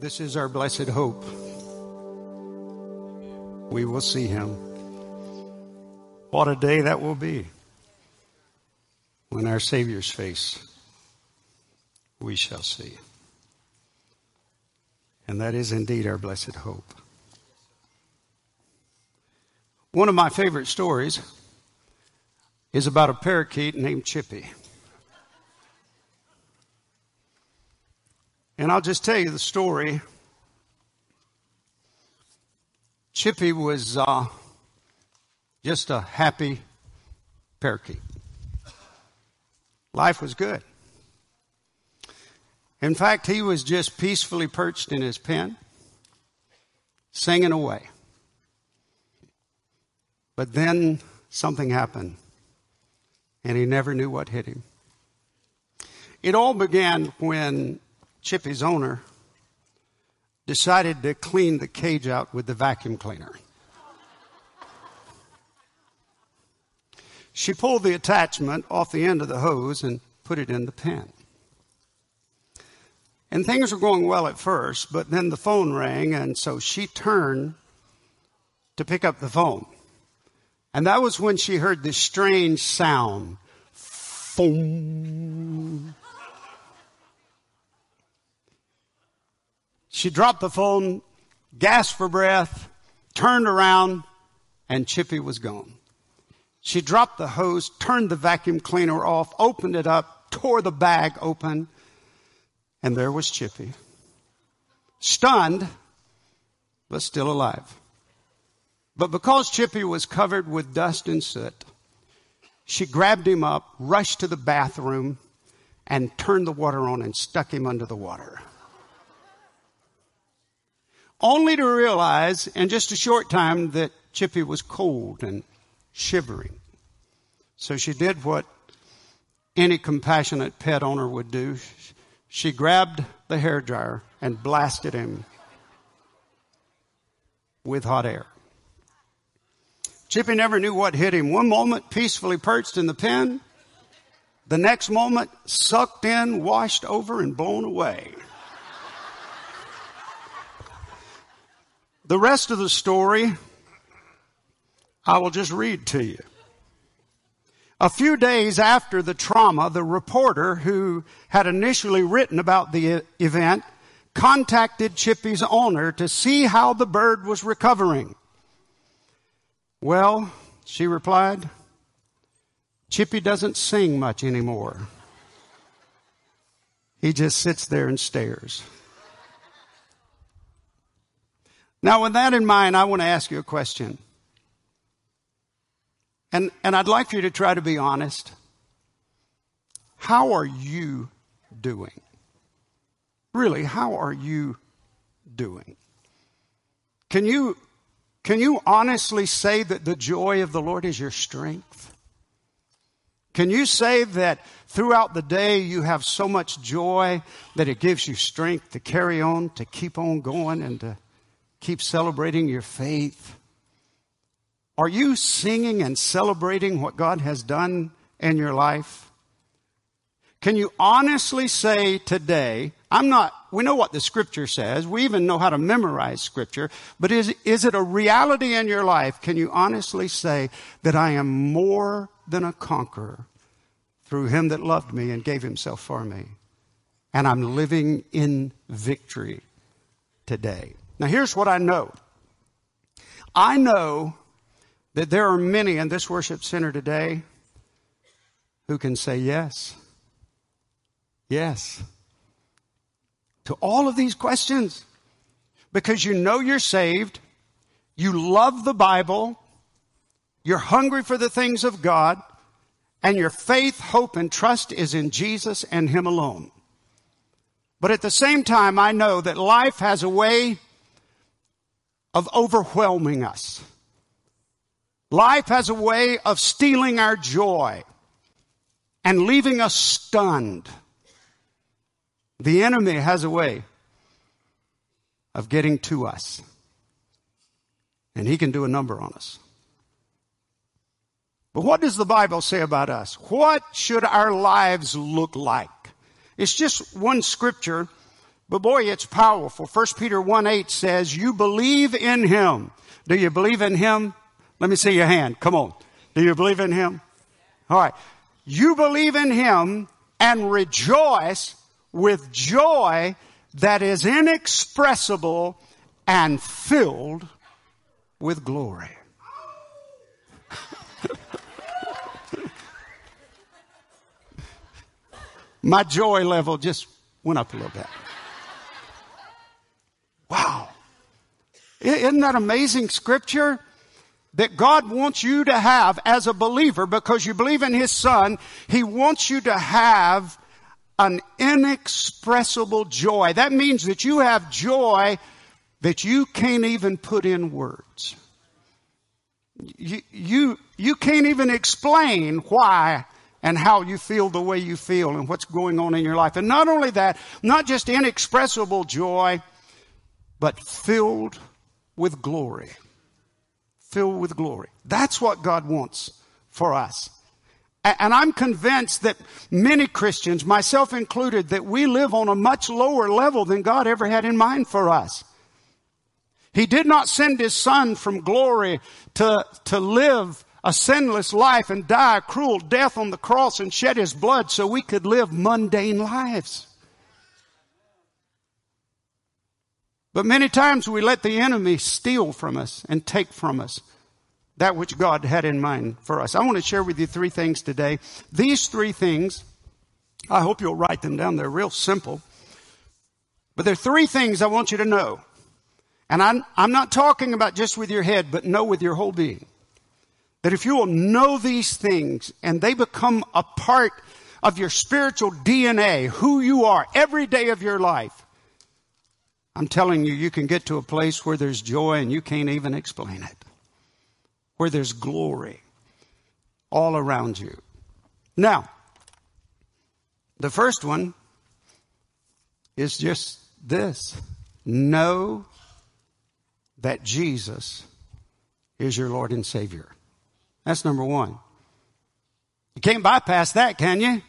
This is our blessed hope. We will see him. What a day that will be when our Savior's face we shall see. And that is indeed our blessed hope. One of my favorite stories is about a parakeet named Chippy. And I'll just tell you the story. Chippy was uh, just a happy parakeet. Life was good. In fact, he was just peacefully perched in his pen, singing away. But then something happened, and he never knew what hit him. It all began when Chippy's owner decided to clean the cage out with the vacuum cleaner. She pulled the attachment off the end of the hose and put it in the pen. And things were going well at first, but then the phone rang, and so she turned to pick up the phone. And that was when she heard this strange sound. Phone. She dropped the phone, gasped for breath, turned around, and Chippy was gone. She dropped the hose, turned the vacuum cleaner off, opened it up, tore the bag open, and there was Chippy. Stunned, but still alive. But because Chippy was covered with dust and soot, she grabbed him up, rushed to the bathroom, and turned the water on and stuck him under the water. Only to realize in just a short time that Chippy was cold and shivering. So she did what any compassionate pet owner would do. She grabbed the hair dryer and blasted him with hot air. Chippy never knew what hit him. One moment peacefully perched in the pen. The next moment sucked in, washed over, and blown away. The rest of the story I will just read to you. A few days after the trauma, the reporter who had initially written about the event contacted Chippy's owner to see how the bird was recovering. Well, she replied, Chippy doesn't sing much anymore. He just sits there and stares. Now, with that in mind, I want to ask you a question. And, and I'd like for you to try to be honest. How are you doing? Really, how are you doing? Can you, can you honestly say that the joy of the Lord is your strength? Can you say that throughout the day you have so much joy that it gives you strength to carry on, to keep on going, and to keep celebrating your faith? Are you singing and celebrating what God has done in your life? Can you honestly say today, I'm not, we know what the scripture says. We even know how to memorize scripture, but is, is it a reality in your life? Can you honestly say that I am more than a conqueror through him that loved me and gave himself for me? And I'm living in victory today. Now here's what I know. I know that there are many in this worship center today who can say yes. Yes. To all of these questions. Because you know you're saved. You love the Bible. You're hungry for the things of God. And your faith, hope, and trust is in Jesus and Him alone. But at the same time, I know that life has a way of overwhelming us. Life has a way of stealing our joy and leaving us stunned. The enemy has a way of getting to us. And he can do a number on us. But what does the Bible say about us? What should our lives look like? It's just one scripture, but boy, it's powerful. 1 Peter 1 8 says, You believe in him. Do you believe in him? Let me see your hand. Come on. Do you believe in him? All right. You believe in him and rejoice with joy that is inexpressible and filled with glory. My joy level just went up a little bit. Wow. Isn't that amazing scripture? That God wants you to have as a believer because you believe in His Son. He wants you to have an inexpressible joy. That means that you have joy that you can't even put in words. You, you, you can't even explain why and how you feel the way you feel and what's going on in your life. And not only that, not just inexpressible joy, but filled with glory. Filled with glory. That's what God wants for us. And I'm convinced that many Christians, myself included, that we live on a much lower level than God ever had in mind for us. He did not send his son from glory to, to live a sinless life and die a cruel death on the cross and shed his blood so we could live mundane lives. But many times we let the enemy steal from us and take from us that which God had in mind for us. I want to share with you three things today. These three things, I hope you'll write them down. They're real simple. But there are three things I want you to know. And I'm, I'm not talking about just with your head, but know with your whole being. That if you will know these things and they become a part of your spiritual DNA, who you are every day of your life, I'm telling you, you can get to a place where there's joy and you can't even explain it where there's glory all around you. Now, the first one is just this. Know that Jesus is your Lord and Savior. That's number one. You can't bypass that, can you?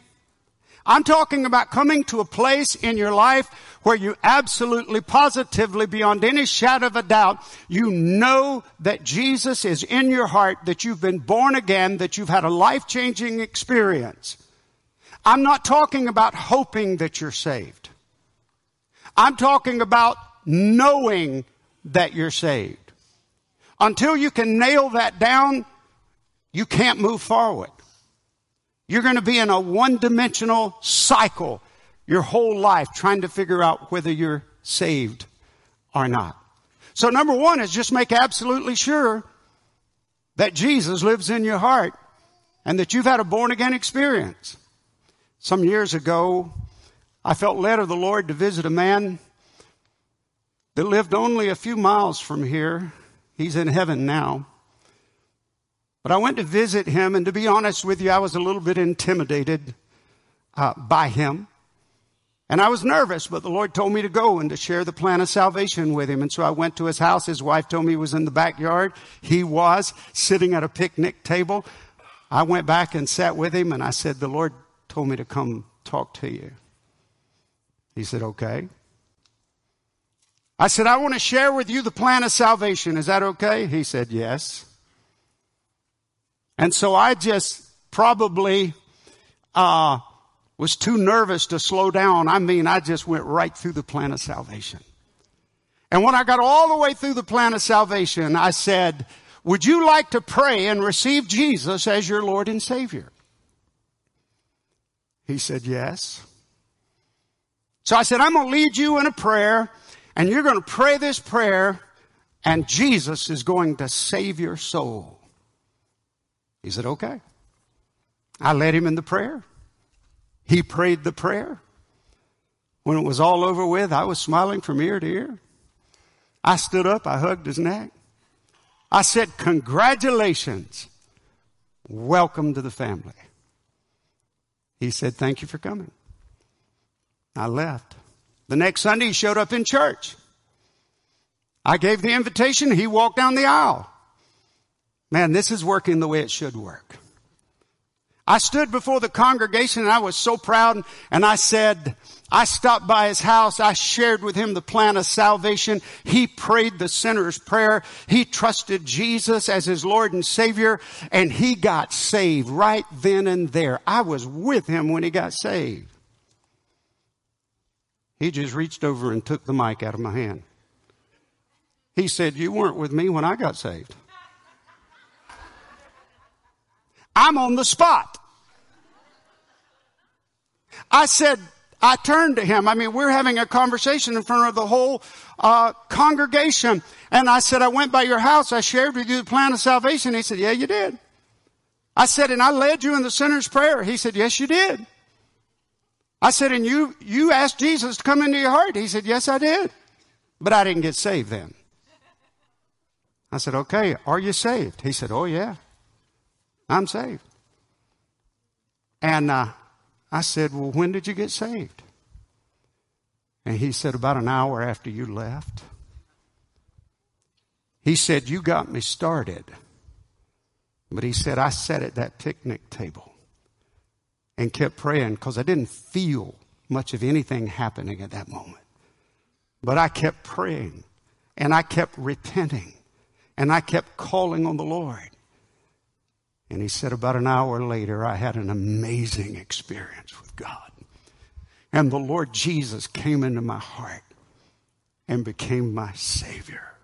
I'm talking about coming to a place in your life where you absolutely positively beyond any shadow of a doubt, you know that Jesus is in your heart, that you've been born again, that you've had a life changing experience. I'm not talking about hoping that you're saved. I'm talking about knowing that you're saved. Until you can nail that down, you can't move forward. You're going to be in a one dimensional cycle your whole life trying to figure out whether you're saved or not. So number one is just make absolutely sure that Jesus lives in your heart and that you've had a born again experience. Some years ago, I felt led of the Lord to visit a man that lived only a few miles from here. He's in heaven now. But I went to visit him, and to be honest with you, I was a little bit intimidated uh, by him. And I was nervous, but the Lord told me to go and to share the plan of salvation with him. And so I went to his house. His wife told me he was in the backyard. He was sitting at a picnic table. I went back and sat with him, and I said, The Lord told me to come talk to you. He said, Okay. I said, I want to share with you the plan of salvation. Is that okay? He said, Yes. And so I just probably uh, was too nervous to slow down. I mean, I just went right through the plan of salvation. And when I got all the way through the plan of salvation, I said, would you like to pray and receive Jesus as your Lord and Savior? He said, yes. So I said, I'm going to lead you in a prayer and you're going to pray this prayer and Jesus is going to save your soul. He said, okay. I led him in the prayer. He prayed the prayer. When it was all over with, I was smiling from ear to ear. I stood up, I hugged his neck. I said, congratulations. Welcome to the family. He said, thank you for coming. I left. The next Sunday he showed up in church. I gave the invitation. He walked down the aisle. Man, this is working the way it should work. I stood before the congregation and I was so proud and I said, I stopped by his house. I shared with him the plan of salvation. He prayed the sinner's prayer. He trusted Jesus as his Lord and Savior and he got saved right then and there. I was with him when he got saved. He just reached over and took the mic out of my hand. He said, you weren't with me when I got saved. I'm on the spot. I said, I turned to him. I mean, we're having a conversation in front of the whole uh, congregation. And I said, I went by your house. I shared with you the plan of salvation. He said, yeah, you did. I said, and I led you in the sinner's prayer. He said, yes, you did. I said, and you, you asked Jesus to come into your heart. He said, yes, I did. But I didn't get saved then. I said, okay, are you saved? He said, oh yeah. I'm saved. And uh, I said, Well, when did you get saved? And he said, About an hour after you left. He said, You got me started. But he said, I sat at that picnic table and kept praying because I didn't feel much of anything happening at that moment. But I kept praying and I kept repenting and I kept calling on the Lord. And he said, about an hour later, I had an amazing experience with God. And the Lord Jesus came into my heart and became my Savior.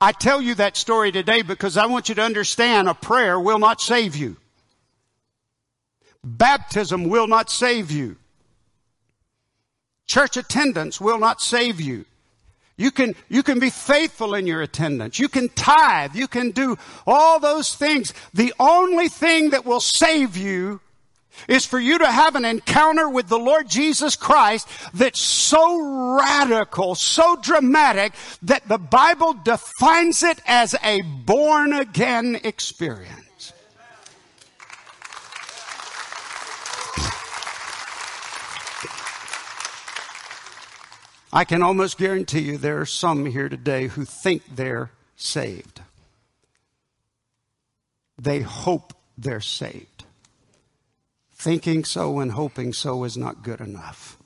I tell you that story today because I want you to understand a prayer will not save you. Baptism will not save you. Church attendance will not save you. You can, you can be faithful in your attendance. You can tithe. You can do all those things. The only thing that will save you is for you to have an encounter with the Lord Jesus Christ that's so radical, so dramatic that the Bible defines it as a born again experience. I can almost guarantee you there are some here today who think they're saved. They hope they're saved. Thinking so and hoping so is not good enough.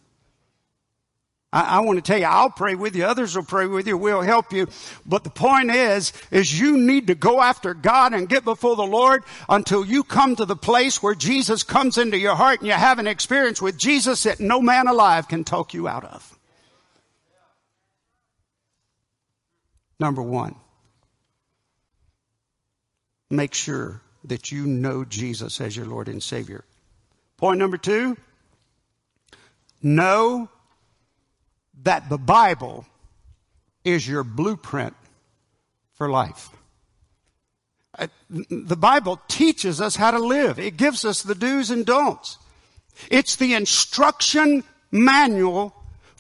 I, I, want to tell you, I'll pray with you. Others will pray with you. We'll help you. But the point is, is you need to go after God and get before the Lord until you come to the place where Jesus comes into your heart and you have an experience with Jesus that no man alive can talk you out of. Number one, make sure that you know Jesus as your Lord and Savior. Point number two, know that the Bible is your blueprint for life. Uh, the Bible teaches us how to live. It gives us the do's and don'ts. It's the instruction manual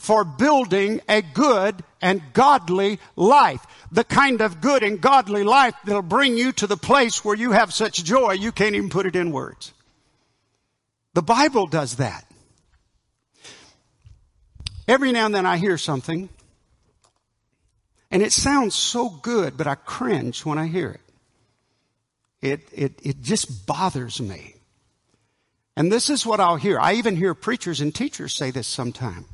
for building a good and godly life. The kind of good and godly life that'll bring you to the place where you have such joy you can't even put it in words. The Bible does that. Every now and then I hear something and it sounds so good, but I cringe when I hear it. It, it, it just bothers me. And this is what I'll hear. I even hear preachers and teachers say this sometimes.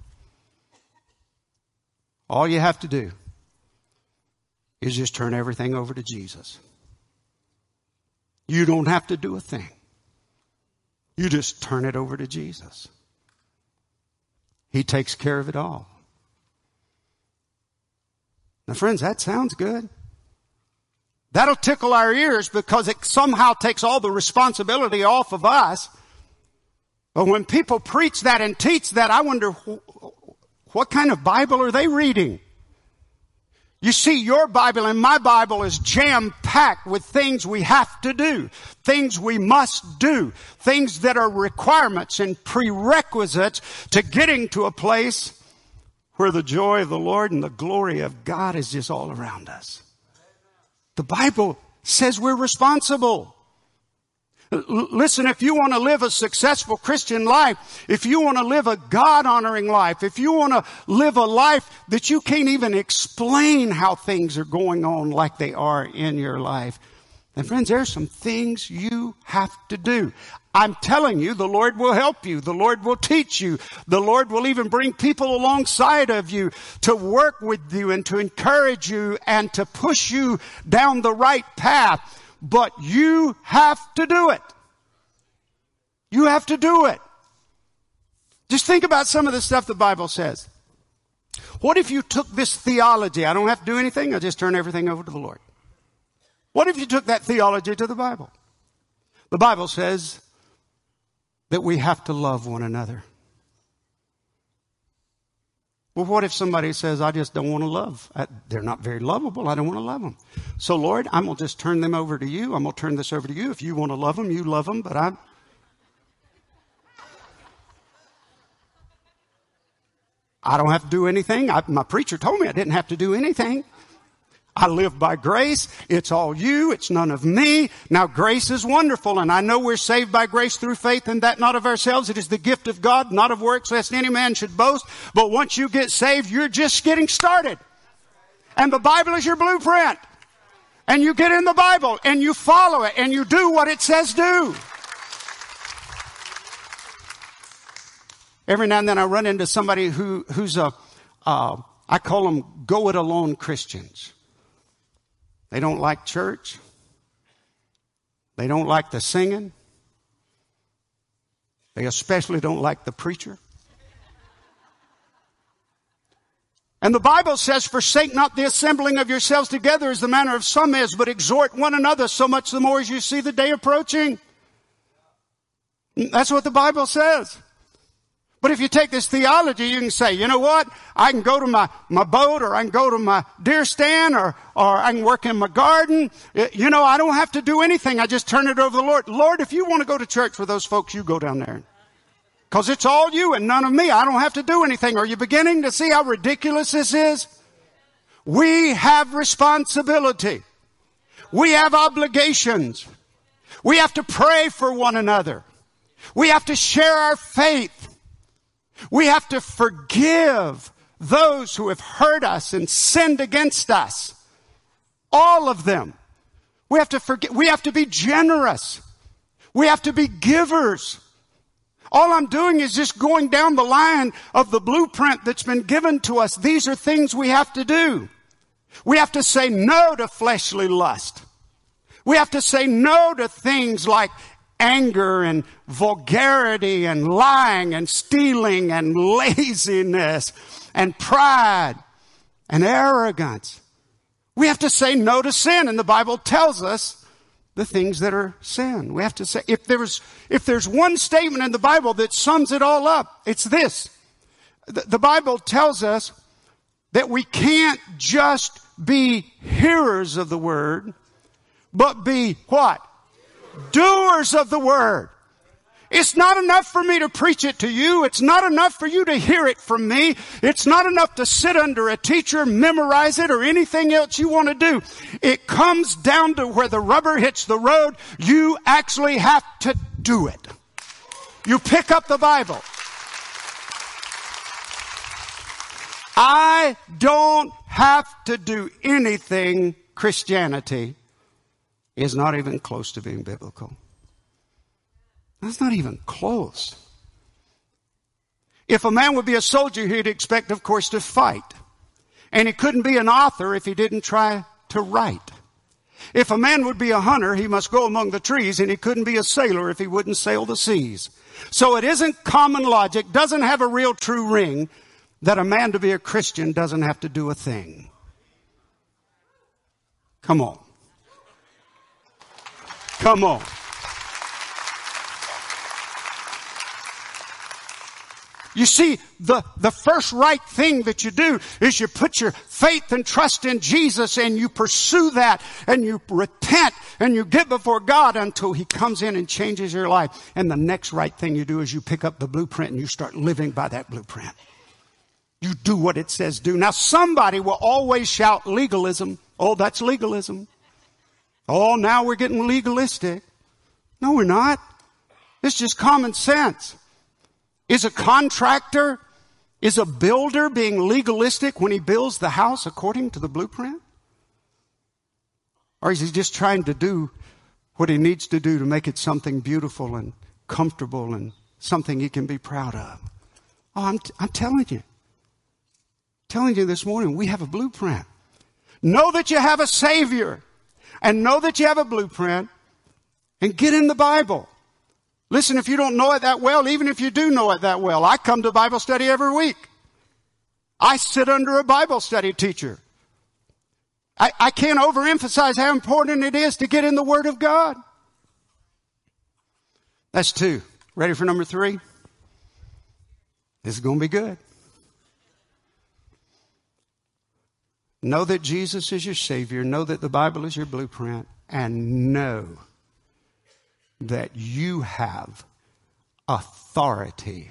All you have to do is just turn everything over to Jesus. You don't have to do a thing. You just turn it over to Jesus. He takes care of it all. Now, friends, that sounds good. That'll tickle our ears because it somehow takes all the responsibility off of us. But when people preach that and teach that, I wonder what kind of Bible are they reading? You see, your Bible and my Bible is jam packed with things we have to do, things we must do, things that are requirements and prerequisites to getting to a place where the joy of the Lord and the glory of God is just all around us. The Bible says we're responsible. Listen, if you want to live a successful Christian life, if you want to live a God honoring life, if you want to live a life that you can't even explain how things are going on like they are in your life, then friends, there are some things you have to do. I'm telling you, the Lord will help you. The Lord will teach you. The Lord will even bring people alongside of you to work with you and to encourage you and to push you down the right path but you have to do it. You have to do it. Just think about some of the stuff the Bible says. What if you took this theology? I don't have to do anything. I just turn everything over to the Lord. What if you took that theology to the Bible? The Bible says that we have to love one another. Well, what if somebody says, I just don't want to love? I, they're not very lovable. I don't want to love them. So, Lord, I'm going to just turn them over to you. I'm going to turn this over to you. If you want to love them, you love them, but I. I don't have to do anything. I, my preacher told me I didn't have to do anything. I live by grace. It's all you. It's none of me. Now grace is wonderful and I know we're saved by grace through faith and that not of ourselves. It is the gift of God, not of works lest any man should boast. But once you get saved, you're just getting started. And the Bible is your blueprint. And you get in the Bible and you follow it and you do what it says do. Every now and then I run into somebody who, who's a, uh, I call them go it alone Christians. They don't like church. They don't like the singing. They especially don't like the preacher. And the Bible says, forsake not the assembling of yourselves together as the manner of some is, but exhort one another so much the more as you see the day approaching. That's what the Bible says. But if you take this theology, you can say, you know what? I can go to my, my boat or I can go to my deer stand or, or I can work in my garden. You know, I don't have to do anything. I just turn it over to the Lord. Lord, if you want to go to church with those folks, you go down there. Cause it's all you and none of me. I don't have to do anything. Are you beginning to see how ridiculous this is? We have responsibility. We have obligations. We have to pray for one another. We have to share our faith. We have to forgive those who have hurt us and sinned against us. All of them. We have to forget, we have to be generous. We have to be givers. All I'm doing is just going down the line of the blueprint that's been given to us. These are things we have to do. We have to say no to fleshly lust. We have to say no to things like anger and vulgarity and lying and stealing and laziness and pride and arrogance. We have to say no to sin and the Bible tells us the things that are sin. We have to say, if there's, if there's one statement in the Bible that sums it all up, it's this. The, the Bible tells us that we can't just be hearers of the word, but be what? Doers of the word. It's not enough for me to preach it to you. It's not enough for you to hear it from me. It's not enough to sit under a teacher, memorize it, or anything else you want to do. It comes down to where the rubber hits the road. You actually have to do it. You pick up the Bible. I don't have to do anything Christianity is not even close to being biblical. That's not even close. If a man would be a soldier, he'd expect, of course, to fight. And he couldn't be an author if he didn't try to write. If a man would be a hunter, he must go among the trees, and he couldn't be a sailor if he wouldn't sail the seas. So it isn't common logic, doesn't have a real true ring, that a man to be a Christian doesn't have to do a thing. Come on. Come on. You see, the, the first right thing that you do is you put your faith and trust in Jesus and you pursue that and you repent and you get before God until He comes in and changes your life. And the next right thing you do is you pick up the blueprint and you start living by that blueprint. You do what it says do. Now somebody will always shout legalism. Oh, that's legalism. Oh, now we're getting legalistic. No, we're not. It's just common sense. Is a contractor, is a builder being legalistic when he builds the house according to the blueprint? Or is he just trying to do what he needs to do to make it something beautiful and comfortable and something he can be proud of? Oh, I'm, t- I'm telling you. telling you this morning, we have a blueprint. Know that you have a savior and know that you have a blueprint and get in the Bible. Listen, if you don't know it that well, even if you do know it that well, I come to Bible study every week. I sit under a Bible study teacher. I, I can't overemphasize how important it is to get in the Word of God. That's two. Ready for number three? This is going to be good. Know that Jesus is your Savior. Know that the Bible is your blueprint. And know that you have authority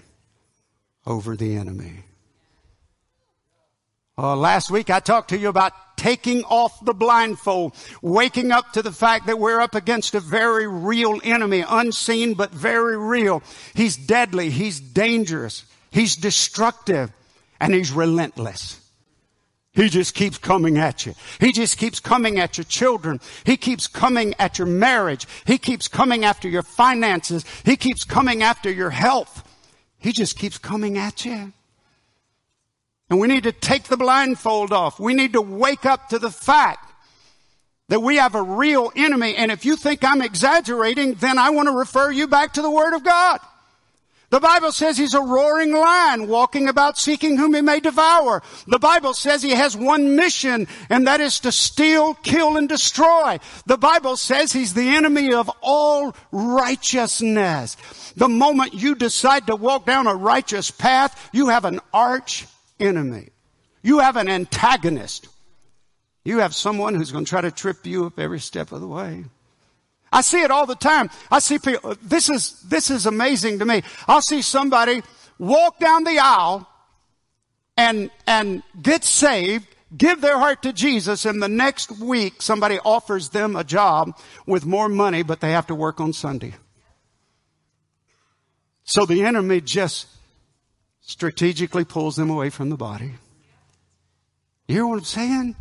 over the enemy. Uh, last week I talked to you about taking off the blindfold, waking up to the fact that we're up against a very real enemy, unseen but very real. He's deadly, he's dangerous, he's destructive, and he's relentless. He just keeps coming at you. He just keeps coming at your children. He keeps coming at your marriage. He keeps coming after your finances. He keeps coming after your health. He just keeps coming at you. And we need to take the blindfold off. We need to wake up to the fact that we have a real enemy. And if you think I'm exaggerating, then I want to refer you back to the Word of God. The Bible says he's a roaring lion walking about seeking whom he may devour. The Bible says he has one mission and that is to steal, kill, and destroy. The Bible says he's the enemy of all righteousness. The moment you decide to walk down a righteous path, you have an arch enemy. You have an antagonist. You have someone who's going to try to trip you up every step of the way. I see it all the time. I see people, this is, this is amazing to me. I'll see somebody walk down the aisle and, and get saved, give their heart to Jesus, and the next week somebody offers them a job with more money, but they have to work on Sunday. So the enemy just strategically pulls them away from the body. You hear what I'm saying?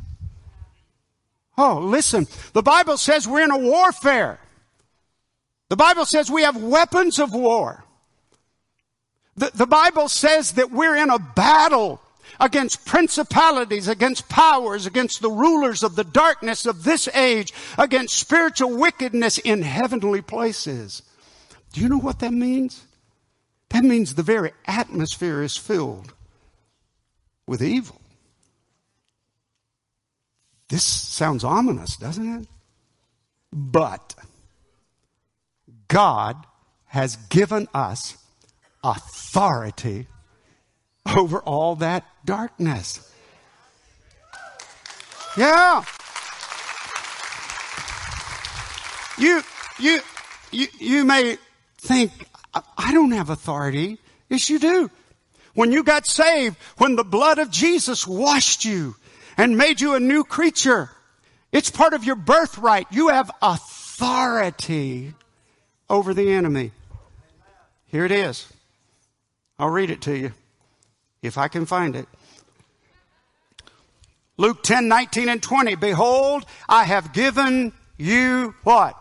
Oh, listen. The Bible says we're in a warfare. The Bible says we have weapons of war. The, the Bible says that we're in a battle against principalities, against powers, against the rulers of the darkness of this age, against spiritual wickedness in heavenly places. Do you know what that means? That means the very atmosphere is filled with evil. This sounds ominous, doesn't it? But God has given us authority over all that darkness. Yeah. You, you, you, you may think, I don't have authority. Yes, you do. When you got saved, when the blood of Jesus washed you and made you a new creature, it's part of your birthright. You have authority over the enemy. Here it is. I'll read it to you if I can find it. Luke 10, 19 and 20. Behold, I have given you what?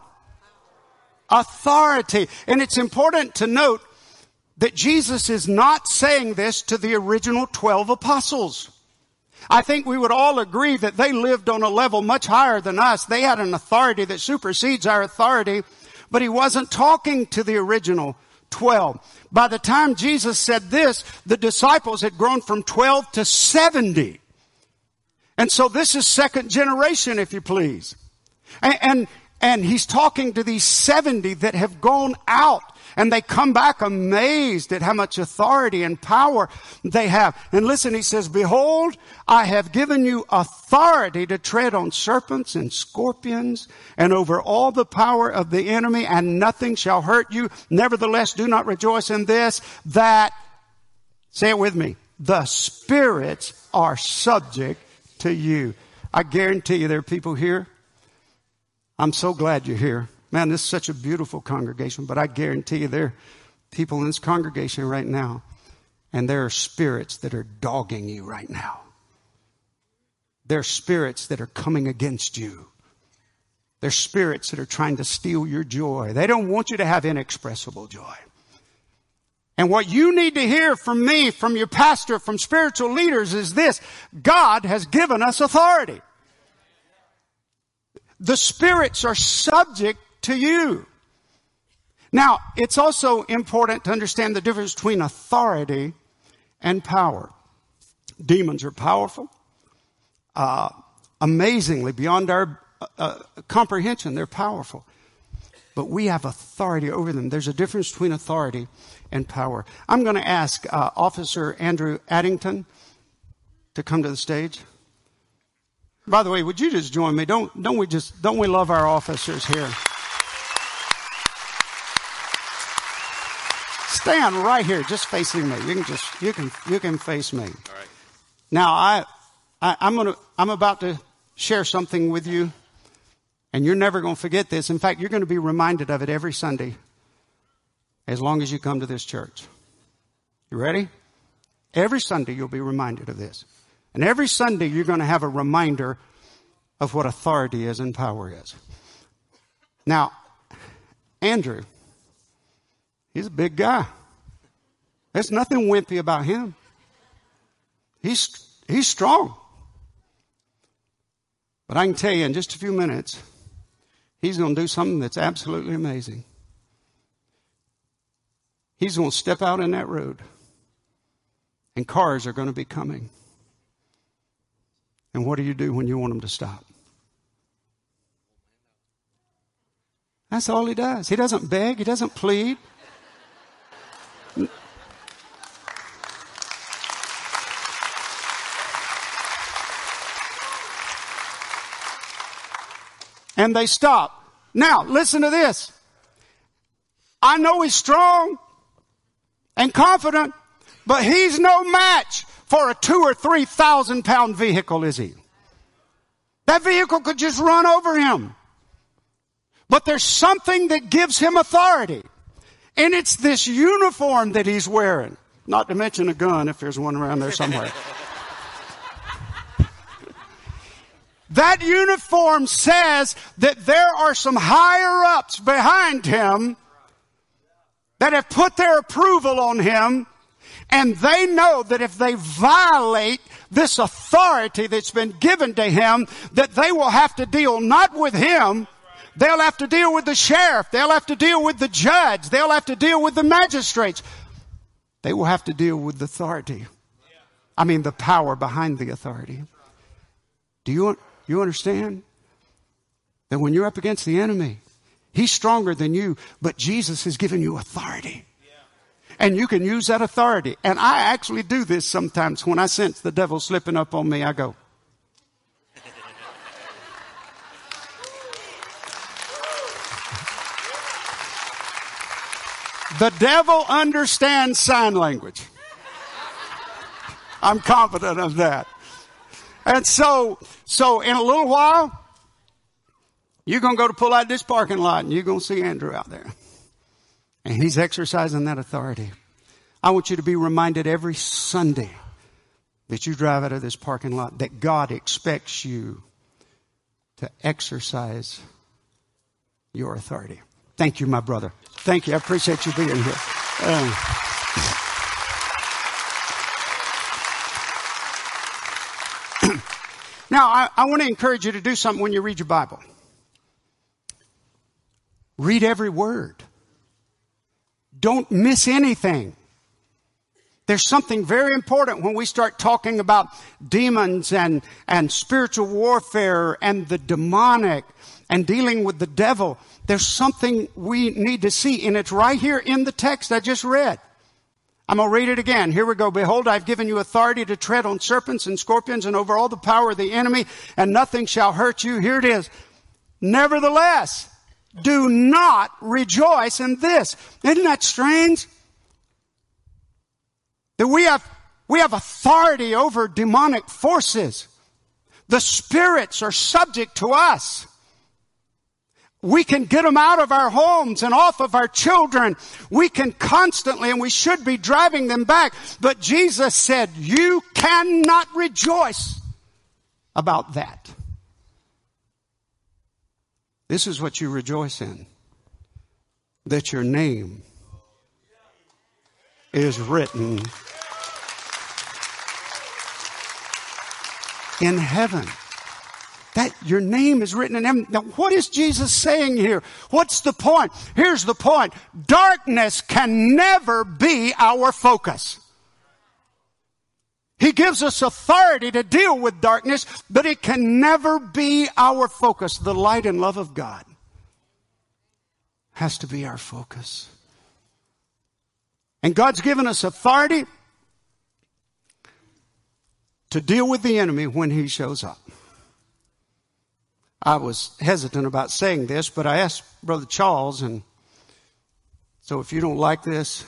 authority. And it's important to note that Jesus is not saying this to the original 12 apostles. I think we would all agree that they lived on a level much higher than us. They had an authority that supersedes our authority, but he wasn't talking to the original 12. By the time Jesus said this, the disciples had grown from 12 to 70. And so this is second generation, if you please. And, and, and he's talking to these 70 that have gone out and they come back amazed at how much authority and power they have. And listen, he says, behold, I have given you authority to tread on serpents and scorpions and over all the power of the enemy and nothing shall hurt you. Nevertheless, do not rejoice in this, that, say it with me, the spirits are subject to you. I guarantee you there are people here. I'm so glad you're here. Man, this is such a beautiful congregation, but I guarantee you there are people in this congregation right now, and there are spirits that are dogging you right now. There are spirits that are coming against you. There are spirits that are trying to steal your joy. They don't want you to have inexpressible joy. And what you need to hear from me, from your pastor, from spiritual leaders is this. God has given us authority. The spirits are subject to you. Now, it's also important to understand the difference between authority and power. Demons are powerful, uh, amazingly beyond our uh, uh comprehension. They're powerful, but we have authority over them. There's a difference between authority and power. I'm going to ask uh, Officer Andrew Addington to come to the stage. By the way, would you just join me? Don't, don't we just, don't we love our officers here? Stand right here, just facing me. You can just, you can, you can face me. All right. Now I, I I'm gonna, I'm about to share something with you and you're never to forget this. In fact, you're to be reminded of it every Sunday as long as you come to this church. You ready? Every Sunday you'll be reminded of this. And every Sunday you're to have a reminder of what authority is and power is. Now, Andrew, he's a big guy. There's nothing wimpy about him. He's, he's strong. But I can tell you in just a few minutes, he's going to do something that's absolutely amazing. He's going to step out in that road, and cars are going to be coming. And what do you do when you want them to stop? That's all he does. He doesn't beg, he doesn't plead. And they stop. Now, listen to this. I know he's strong and confident, but he's no match for a two or three thousand pound vehicle, is he? That vehicle could just run over him. But there's something that gives him authority. And it's this uniform that he's wearing. Not to mention a gun if there's one around there somewhere. that uniform says that there are some higher ups behind him that have put their approval on him and they know that if they violate this authority that's been given to him, that they will have to deal not with him, they'll have to deal with the sheriff, they'll have to deal with the judge, they'll have to deal with the magistrates. They will have to deal with the authority. I mean, the power behind the authority. Do you, you understand? That when you're up against the enemy, He's stronger than you, but Jesus has given you authority. And you can use that authority. And I actually do this sometimes when I sense the devil slipping up on me. I go, The devil understands sign language. I'm confident of that. And so, so in a little while, you're going to go to pull out this parking lot and you're going to see Andrew out there. And he's exercising that authority. I want you to be reminded every Sunday that you drive out of this parking lot that God expects you to exercise your authority. Thank you, my brother. Thank you. I appreciate you being here. Uh, now, I, I want to encourage you to do something when you read your Bible. Read every word. Don't miss anything. There's something very important when we start talking about demons and, and spiritual warfare and the demonic and dealing with the devil. There's something we need to see, and it's right here in the text I just read. I'm going to read it again. Here we go. Behold, I've given you authority to tread on serpents and scorpions and over all the power of the enemy, and nothing shall hurt you. Here it is. Nevertheless, do not rejoice in this. Isn't that strange? That we have We have authority over demonic forces. The spirits are subject to us. We can get them out of our homes and off of our children. We can constantly, and we should be driving them back. But Jesus said, you cannot rejoice about that. This is what you rejoice in. That your name is written in heaven. That your name is written in heaven. Now, what is Jesus saying here? What's the point? Here's the point. Darkness can never be our focus. He gives us authority to deal with darkness, but it can never be our focus. The light and love of God has to be our focus. And God's given us authority to deal with the enemy when he shows up. I was hesitant about saying this, but I asked Brother Charles, and so if you don't like this,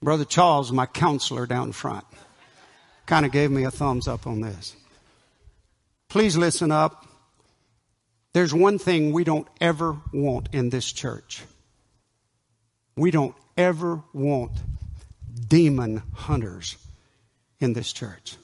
Brother Charles, my counselor down front, kind of gave me a thumbs up on this. Please listen up. There's one thing we don't ever want in this church. We don't ever want demon hunters in this church.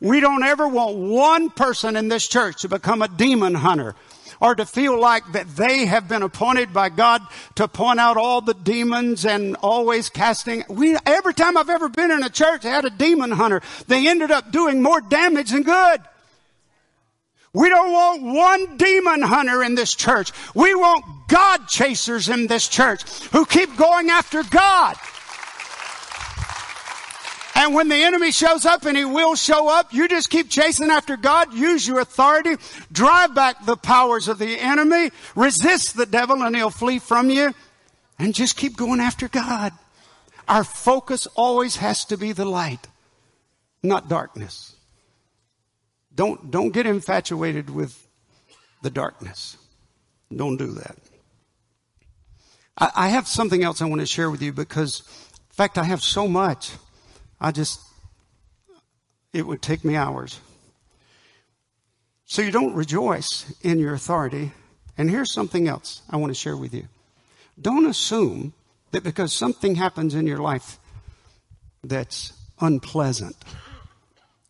We don't ever want one person in this church to become a demon hunter or to feel like that they have been appointed by God to point out all the demons and always casting. We, every time I've ever been in a church that had a demon hunter, they ended up doing more damage than good. We don't want one demon hunter in this church. We want God chasers in this church who keep going after God. And when the enemy shows up, and he will show up, you just keep chasing after God, use your authority, drive back the powers of the enemy, resist the devil and he'll flee from you, and just keep going after God. Our focus always has to be the light, not darkness. Don't, don't get infatuated with the darkness. Don't do that. I, I have something else I want to share with you because, in fact, I have so much. I just, it would take me hours. So you don't rejoice in your authority. And here's something else I want to share with you. Don't assume that because something happens in your life that's unpleasant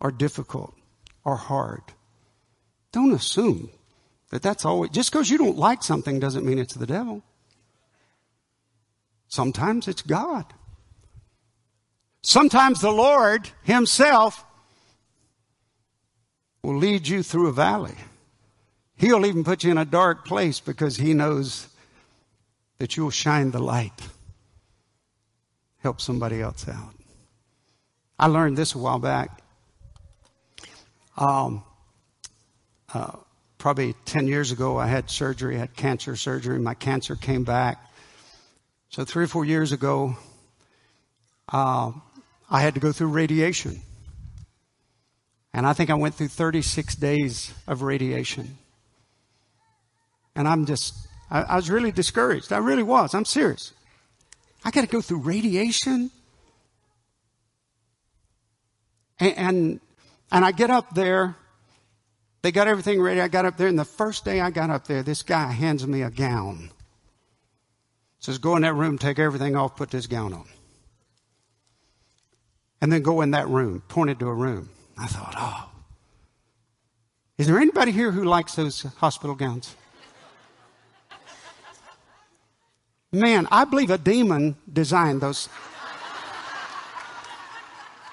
or difficult or hard, don't assume that that's always, just because you don't like something doesn't mean it's the devil. Sometimes it's God. Sometimes the Lord Himself will lead you through a valley. He'll even put you in a dark place because He knows that you'll shine the light. Help somebody else out. I learned this a while back. Um, uh, probably 10 years ago, I had surgery, I had cancer surgery. My cancer came back. So, three or four years ago, uh, I had to go through radiation. And I think I went through 36 days of radiation. And I'm just, I, I was really discouraged. I really was. I'm serious. I got to go through radiation. And, and, and I get up there. They got everything ready. I got up there, and the first day I got up there, this guy hands me a gown. Says, go in that room, take everything off, put this gown on and then go in that room, pointed to a room. I thought, oh, is there anybody here who likes those hospital gowns? Man, I believe a demon designed those.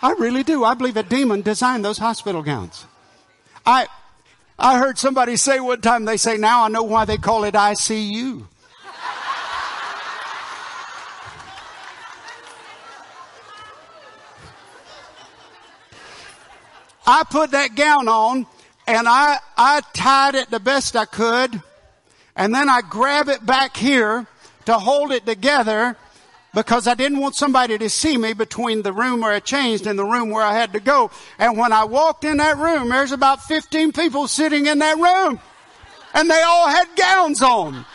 I really do. I believe a demon designed those hospital gowns. I, I heard somebody say one time, they say, now I know why they call it ICU. I put that gown on and I, I tied it the best I could. And then I grab it back here to hold it together because I didn't want somebody to see me between the room where I changed and the room where I had to go. And when I walked in that room, there's about 15 people sitting in that room and they all had gowns on.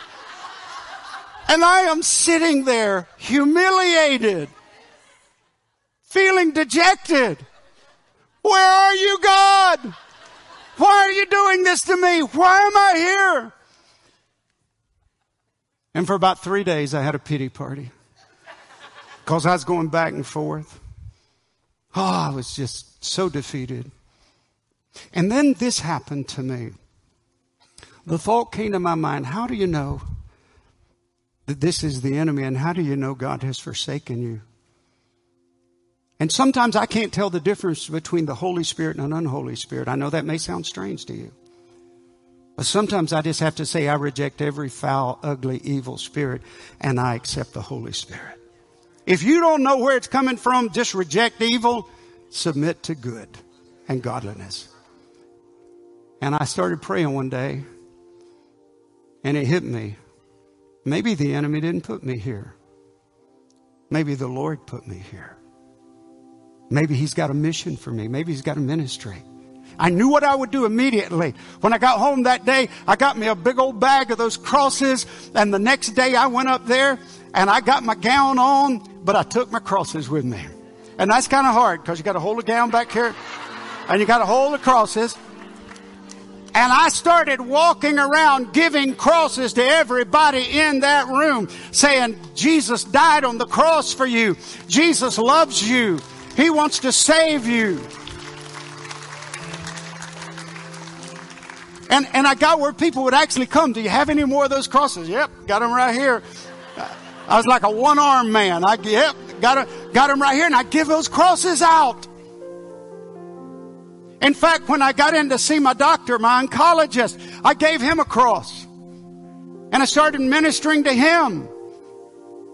And I am sitting there humiliated feeling dejected. Where are you, God? Why are you doing this to me? Why am I here? And for about three days, I had a pity party because I was going back and forth. Oh, I was just so defeated. And then this happened to me. The thought came to my mind how do you know that this is the enemy, and how do you know God has forsaken you? And sometimes I can't tell the difference between the Holy Spirit and an unholy spirit. I know that may sound strange to you. But sometimes I just have to say, I reject every foul, ugly, evil spirit, and I accept the Holy Spirit. If you don't know where it's coming from, just reject evil, submit to good and godliness. And I started praying one day, and it hit me. Maybe the enemy didn't put me here. Maybe the Lord put me here. Maybe He's got a mission for me. Maybe He's got a ministry. I knew what I would do immediately. When I got home that day, I got me a big old bag of those crosses, and the next day I went up there and I got my gown on, but I took my crosses with me. And that's kind of hard because you got to hold the gown back here and you got to hold the crosses. And I started walking around giving crosses to everybody in that room saying, Jesus died on the cross for you. Jesus loves you. He wants to save you. And, and I got where people would actually come. Do you have any more of those crosses? Yep, got them right here. I was like a one armed man. I, yep, got got them right here. And I give those crosses out. In fact, when I got in to see my doctor, my oncologist, I gave him a cross. And I started ministering to him.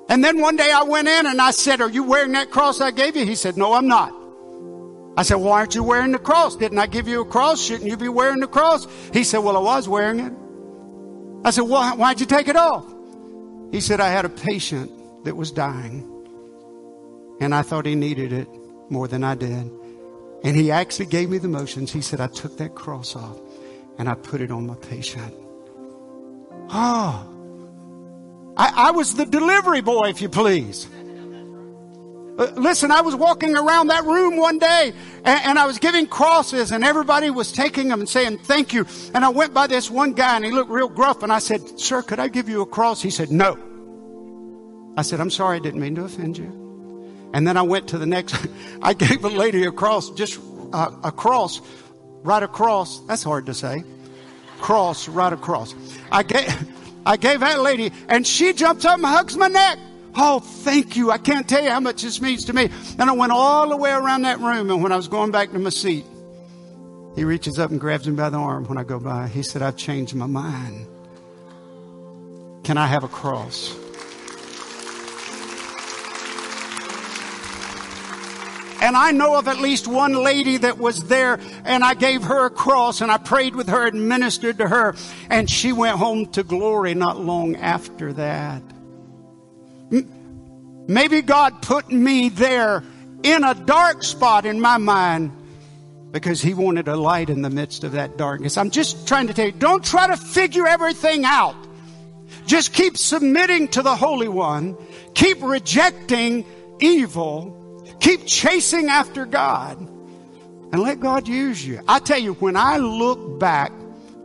And then one day I went in and I said, Are you wearing that cross I gave you? He said, No, I'm not. I said, Why aren't you wearing the cross? Didn't I give you a cross? Shouldn't you be wearing the cross? He said, Well, I was wearing it. I said, Well, why'd you take it off? He said, I had a patient that was dying. And I thought he needed it more than I did. And he actually gave me the motions. He said, I took that cross off and I put it on my patient. Oh, I, I was the delivery boy, if you please. Uh, listen, I was walking around that room one day and, and, I was giving crosses and everybody was taking them and saying thank you. And I went by this one guy and he looked real gruff and I said, sir, could I give you a cross? He said, no. I said, I'm sorry. I didn't mean to offend you. And then I went to the next, I gave a lady a cross, just uh, a cross, right across. That's hard to say. Cross, right across. I gave, I gave that lady and she jumps up and hugs my neck. Oh, thank you. I can't tell you how much this means to me. And I went all the way around that room. And when I was going back to my seat, he reaches up and grabs me by the arm when I go by. He said, I've changed my mind. Can I have a cross? And I know of at least one lady that was there and I gave her a cross and I prayed with her and ministered to her and she went home to glory not long after that. Maybe God put me there in a dark spot in my mind because he wanted a light in the midst of that darkness. I'm just trying to tell you, don't try to figure everything out. Just keep submitting to the Holy One. Keep rejecting evil. Keep chasing after God and let God use you. I tell you, when I look back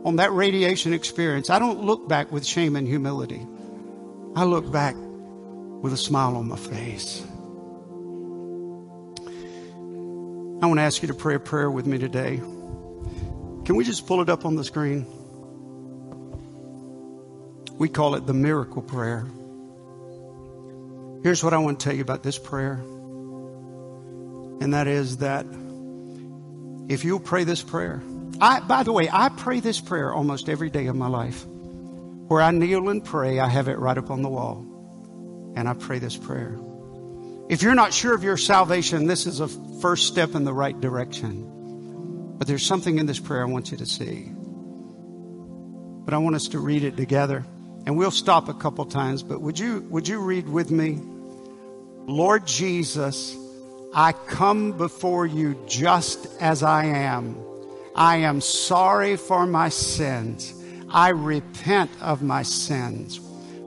on that radiation experience, I don't look back with shame and humility. I look back with a smile on my face. I want to ask you to pray a prayer with me today. Can we just pull it up on the screen? We call it the miracle prayer. Here's what I want to tell you about this prayer. And that is that if you'll pray this prayer, I, by the way, I pray this prayer almost every day of my life. Where I kneel and pray, I have it right up on the wall and I pray this prayer. If you're not sure of your salvation, this is a first step in the right direction. But there's something in this prayer I want you to see. But I want us to read it together. And we'll stop a couple times, but would you would you read with me? Lord Jesus, I come before you just as I am. I am sorry for my sins. I repent of my sins.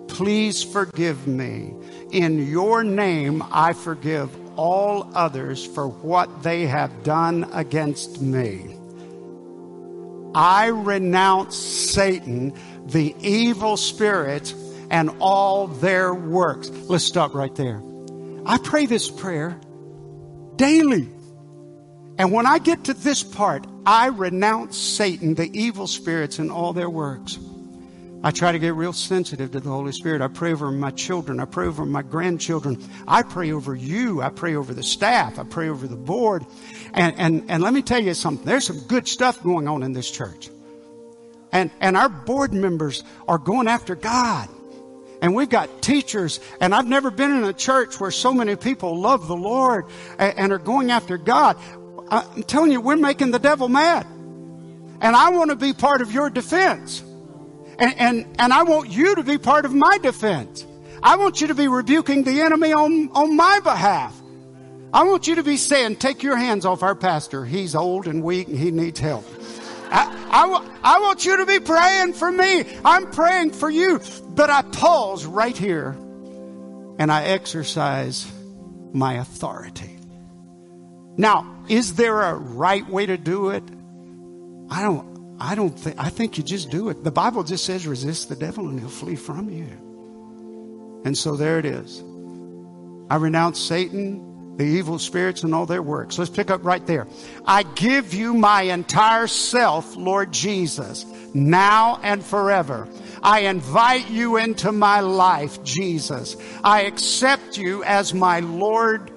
Please forgive me. In your name, I forgive all others for what they have done against me. I renounce Satan, the evil spirits, and all their works. Let's stop right there. I pray this prayer daily. And when I get to this part, I renounce Satan, the evil spirits, and all their works. I try to get real sensitive to the Holy Spirit. I pray over my children. I pray over my grandchildren. I pray over you. I pray over the staff. I pray over the board. And, and, and let me tell you something. There's some good stuff going on in this church. And, and our board members are going after God. And we've got teachers, and I've never been in a church where so many people love the Lord and, are going after God. I'm telling you, we're making the devil mad. And I want to be part of your defense. And, and, and I want you to be part of my defense. I want you to be rebuking the enemy on, on my behalf. I want you to be saying, take your hands off our pastor. He's old and weak and he needs help. I, I, want you to be praying for me. I'm praying for you. But I pause right here and I exercise my authority. Now, is there a right way to do it? I don't I don't think, I think you just do it. The Bible just says resist the devil and he'll flee from you. And so there it is. I renounce Satan, the evil spirits, and all their works. Let's pick up right there. I give you my entire self, Lord Jesus, now and forever. I invite you into my life, Jesus. I accept you as my Lord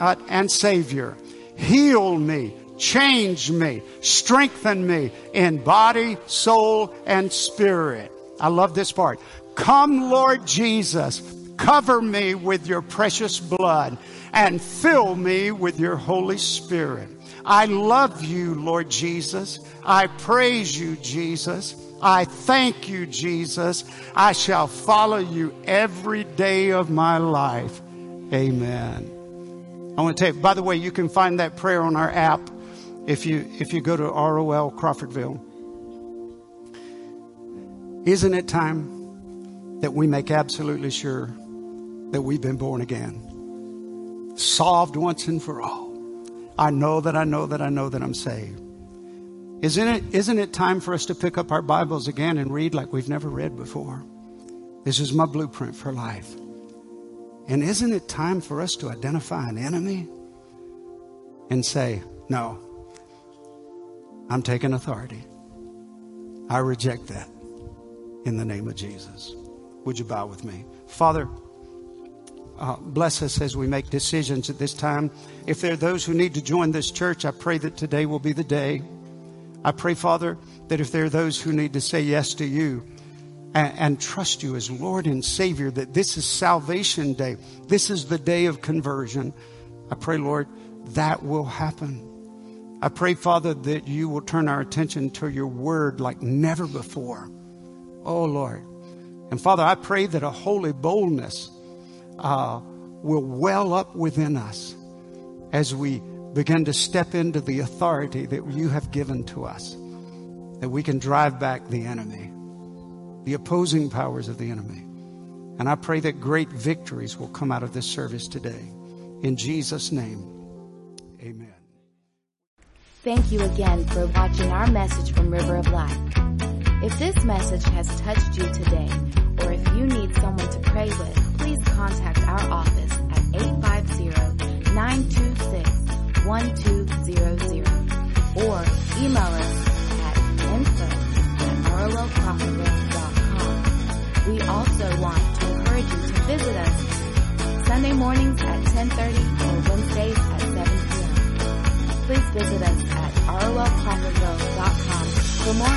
uh, and Savior. Heal me change me, strengthen me in body, soul, and spirit. I love this part. Come, Lord Jesus, cover me with your precious blood and fill me with your Holy Spirit. I love you, Lord Jesus. I praise you, Jesus. I thank you, Jesus. I shall follow you every day of my life. Amen. I want to tell you, by the way, you can find that prayer on our app if you if you go to ROL Crawfordville. Isn't it time that we make absolutely sure that we've been born again? Solved once and for all. I know that I know that I know that I'm saved. Isn't it, isn't it time for us to pick up our Bibles again and read like we've never read before? This is my blueprint for life. And isn't it time for us to identify an enemy and say, no, I'm taking authority. I reject that in the name of Jesus. Would you bow with me? Father, uh, bless us as we make decisions at this time. If there are those who need to join this church, I pray that today will be the day. I pray, Father, that if there are those who need to say yes to you and, and trust you as Lord and Savior, that this is salvation day. This is the day of conversion. I pray, Lord, that will happen. I pray, Father, that you will turn our attention to your word like never before. Oh, Lord. And Father, I pray that a holy boldness uh, will well up within us as we begin to step into the authority that you have given to us, that we can drive back the enemy, the opposing powers of the enemy. And I pray that great victories will come out of this service today. In Jesus' name. Amen. Thank you again for watching our message from River of Life. If this message has touched you today, or if you need someone to pray with, contact our office at 850-926-1200 or email us at info at. We also want to encourage you to visit us Sunday mornings at 1030 or Wednesdays at 7 p.m. Please visit us at rolcrawfordville.com for more